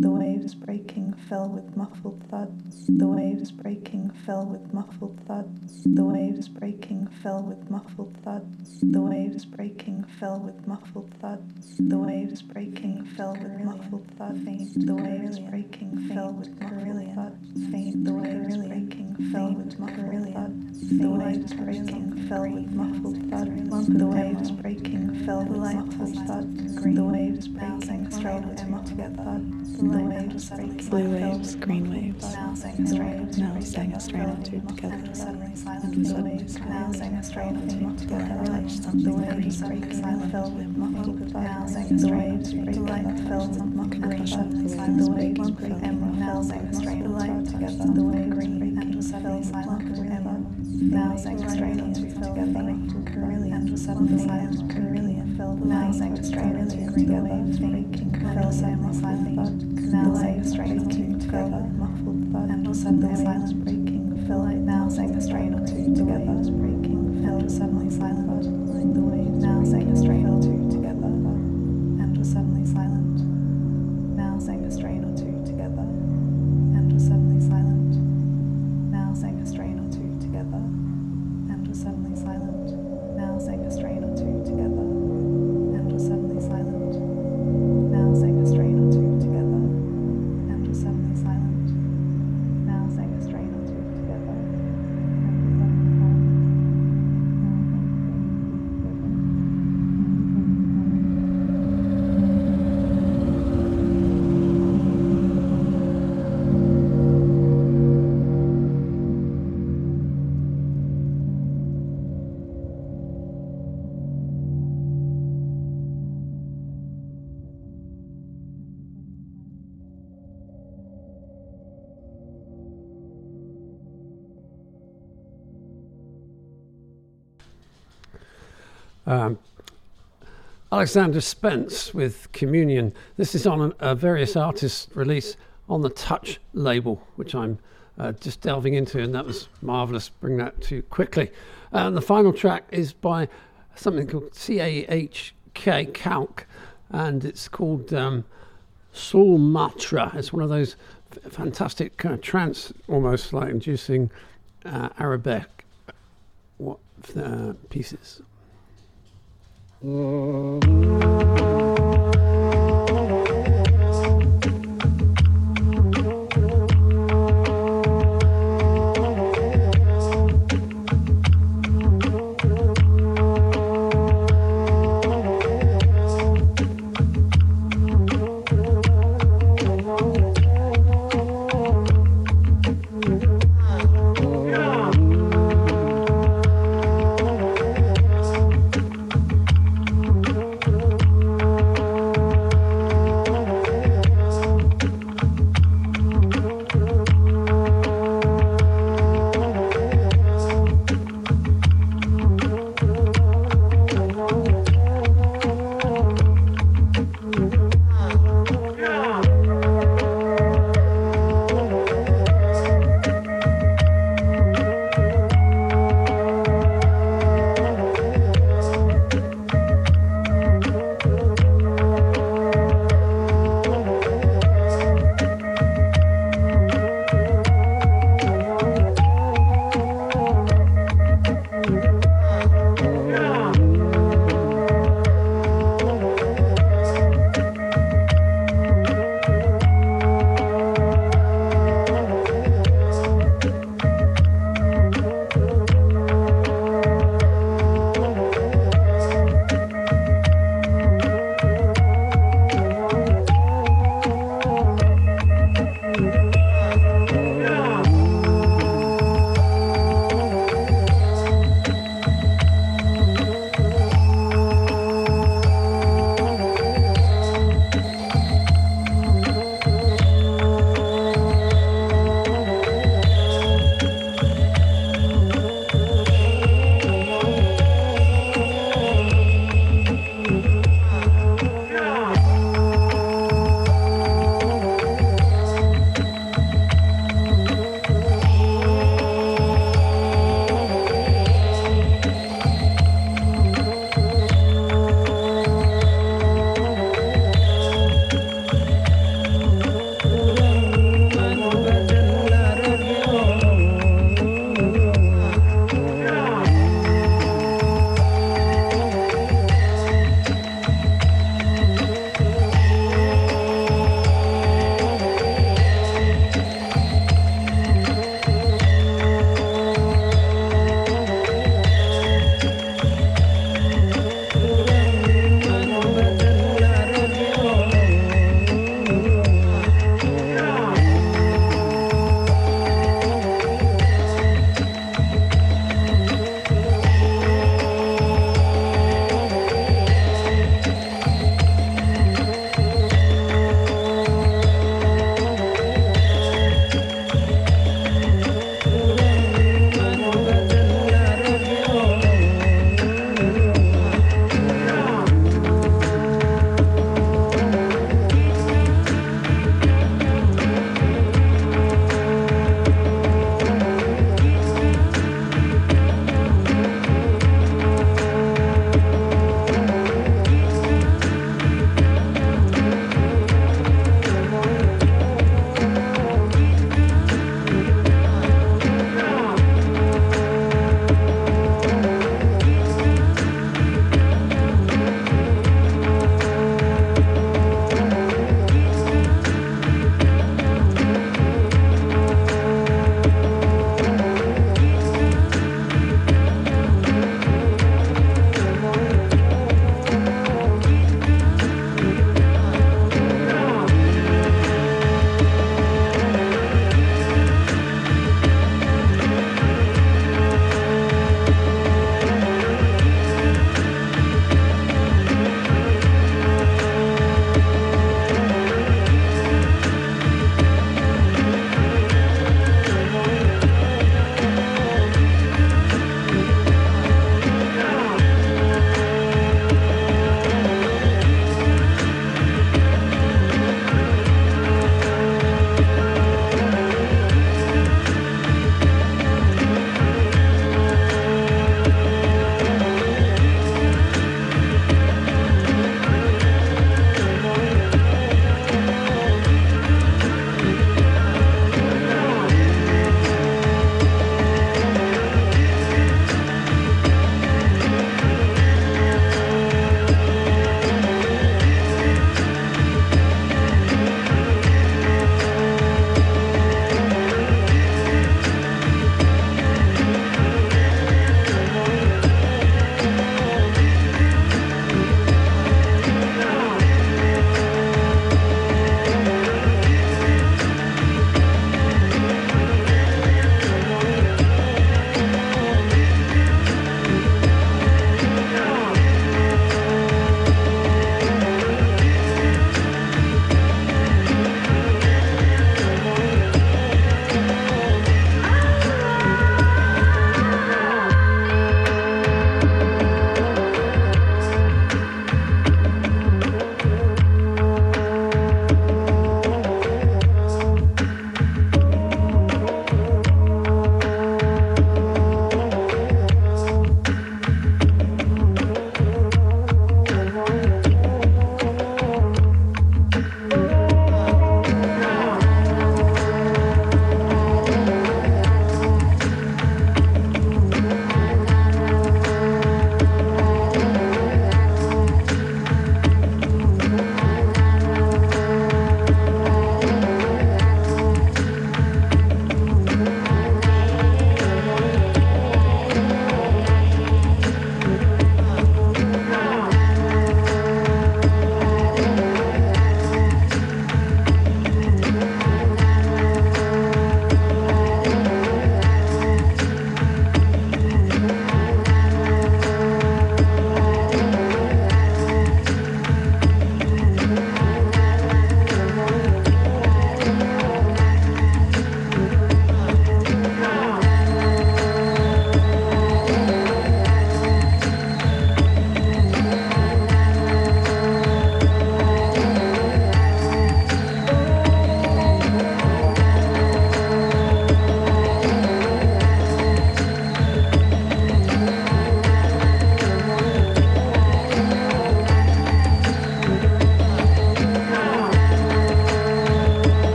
Speaker 15: The waves breaking fell with muffled thuds. The waves breaking fell with muffled thuds. The waves breaking fell with muffled thuds. The waves breaking fell with muffled thuds. The waves breaking fell with muffled thuds. The waves breaking, filled with brilliant, faint. Thuds. The waves breaking fell with muffled thuds. Faint. The waves breaking fell with muffled thuds. The waves breaking fell with muffled thuds. The waves breaking fell with muffled thuds. The waves breaking fell with muffled thuds. The waves
Speaker 16: Blue waves, green waves,
Speaker 15: now sang a strain
Speaker 16: now sang a strain or two together.
Speaker 15: suddenly silent the waves now sang a strain or two together the waves breaking silent fell with muffled now sang a strain the breaking fell with muffled the waves breaking emerald now sang a strain two together the waves breaking and was suddenly silent emerald now sang a strain or two together Carillion and was suddenly silent Carillion now a strain or two together waves breaking fell suddenly silent now sang a strain or two together muffled thud and suddenly silent breaking. Fell now sang a strain or two together. breaking. Fell suddenly silent the waves now sang a strain or two
Speaker 1: Um, Alexander Spence with Communion. This is on a, a various artists release on the Touch label, which I'm uh, just delving into, and that was marvelous. Bring that to you quickly. And the final track is by something called CAHK Calc, and it's called um, Sul Matra. It's one of those f- fantastic kind of trance, almost like inducing uh, Arabic what, uh, pieces.
Speaker 17: Yeah.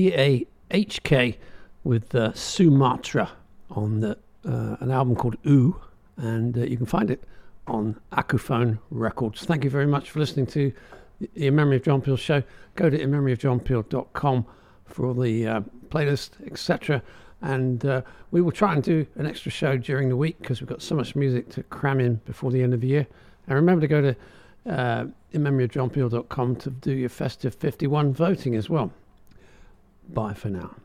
Speaker 1: C A H K, with uh, Sumatra on the, uh, an album called Ooh, and uh, you can find it on Akuphone Records. Thank you very much for listening to the In Memory of John Peel show. Go to inmemoryofjohnpeel.com for all the uh, playlist, etc. And uh, we will try and do an extra show during the week because we've got so much music to cram in before the end of the year. And remember to go to uh, inmemoryofjohnpeel.com to do your festive 51 voting as well. Bye for now.